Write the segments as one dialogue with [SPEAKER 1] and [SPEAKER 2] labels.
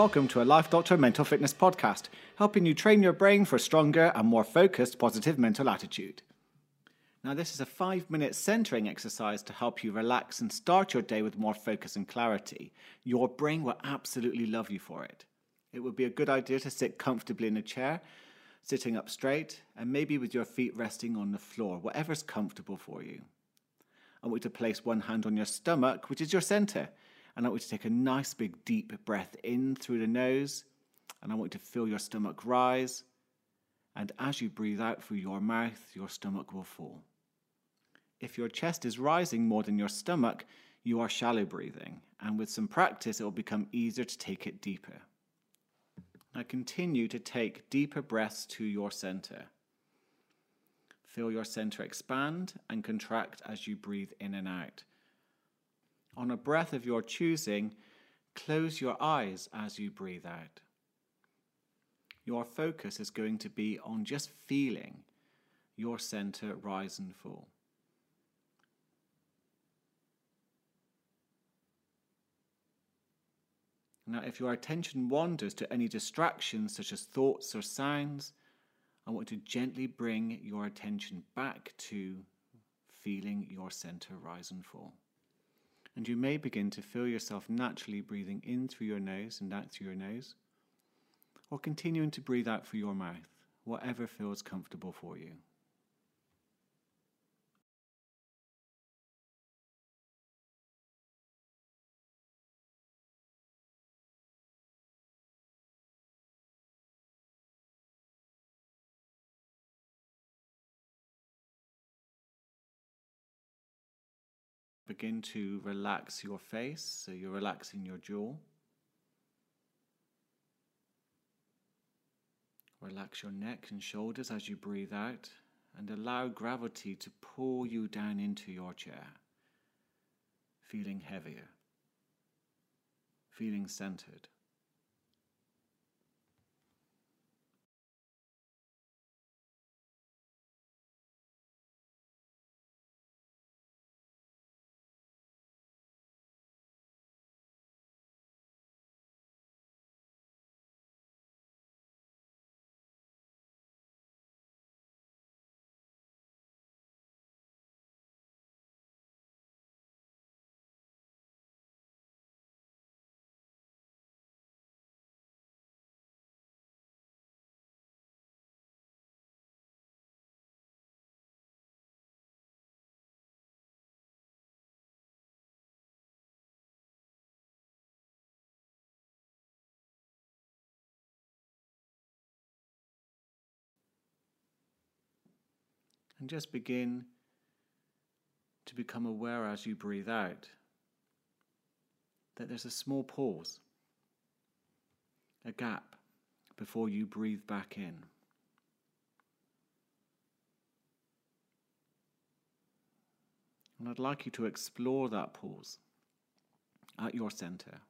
[SPEAKER 1] Welcome to a Life Doctor Mental Fitness podcast, helping you train your brain for a stronger and more focused positive mental attitude. Now, this is a five minute centering exercise to help you relax and start your day with more focus and clarity. Your brain will absolutely love you for it. It would be a good idea to sit comfortably in a chair, sitting up straight, and maybe with your feet resting on the floor, whatever's comfortable for you. I want you to place one hand on your stomach, which is your center, and I want you to take a nice big deep breath in through the nose, and I want you to feel your stomach rise. And as you breathe out through your mouth, your stomach will fall. If your chest is rising more than your stomach, you are shallow breathing, and with some practice, it will become easier to take it deeper. Now continue to take deeper breaths to your center. Feel your center expand and contract as you breathe in and out. On a breath of your choosing, close your eyes as you breathe out. Your focus is going to be on just feeling your center rise and fall. Now, if your attention wanders to any distractions such as thoughts or sounds, I want to gently bring your attention back to feeling your center rise and fall. And you may begin to feel yourself naturally breathing in through your nose and out through your nose, or continuing to breathe out through your mouth, whatever feels comfortable for you. Begin to relax your face, so you're relaxing your jaw. Relax your neck and shoulders as you breathe out and allow gravity to pull you down into your chair, feeling heavier, feeling centered. And just begin to become aware as you breathe out that there's a small pause, a gap before you breathe back in. And I'd like you to explore that pause at your center.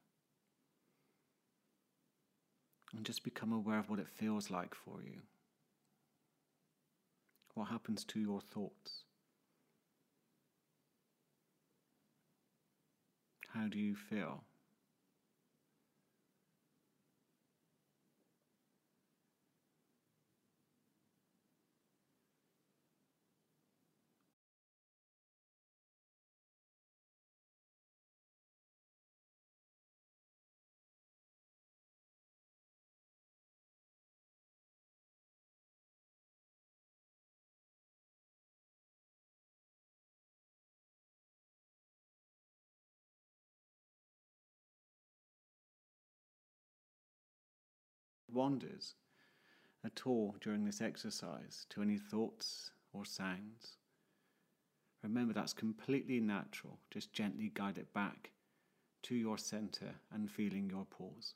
[SPEAKER 1] And just become aware of what it feels like for you. What happens to your thoughts? How do you feel? Wanders at all during this exercise to any thoughts or sounds, remember that's completely natural. Just gently guide it back to your center and feeling your pause.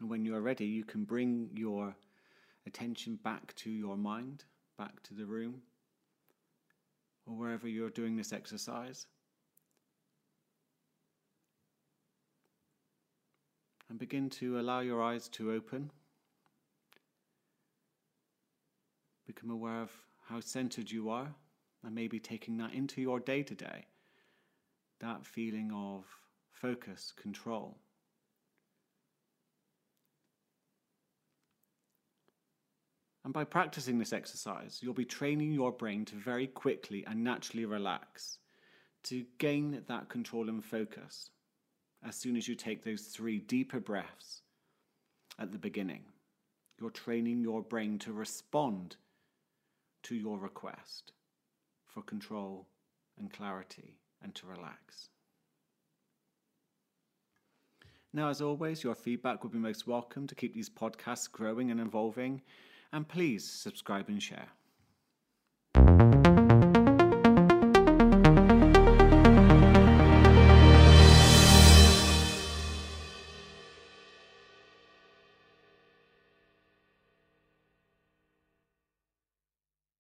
[SPEAKER 1] And when you are ready, you can bring your attention back to your mind, back to the room, or wherever you're doing this exercise. And begin to allow your eyes to open. Become aware of how centered you are, and maybe taking that into your day to day. That feeling of focus, control. And by practicing this exercise, you'll be training your brain to very quickly and naturally relax, to gain that control and focus as soon as you take those three deeper breaths at the beginning. You're training your brain to respond to your request for control and clarity and to relax. Now, as always, your feedback would be most welcome to keep these podcasts growing and evolving and please subscribe and share.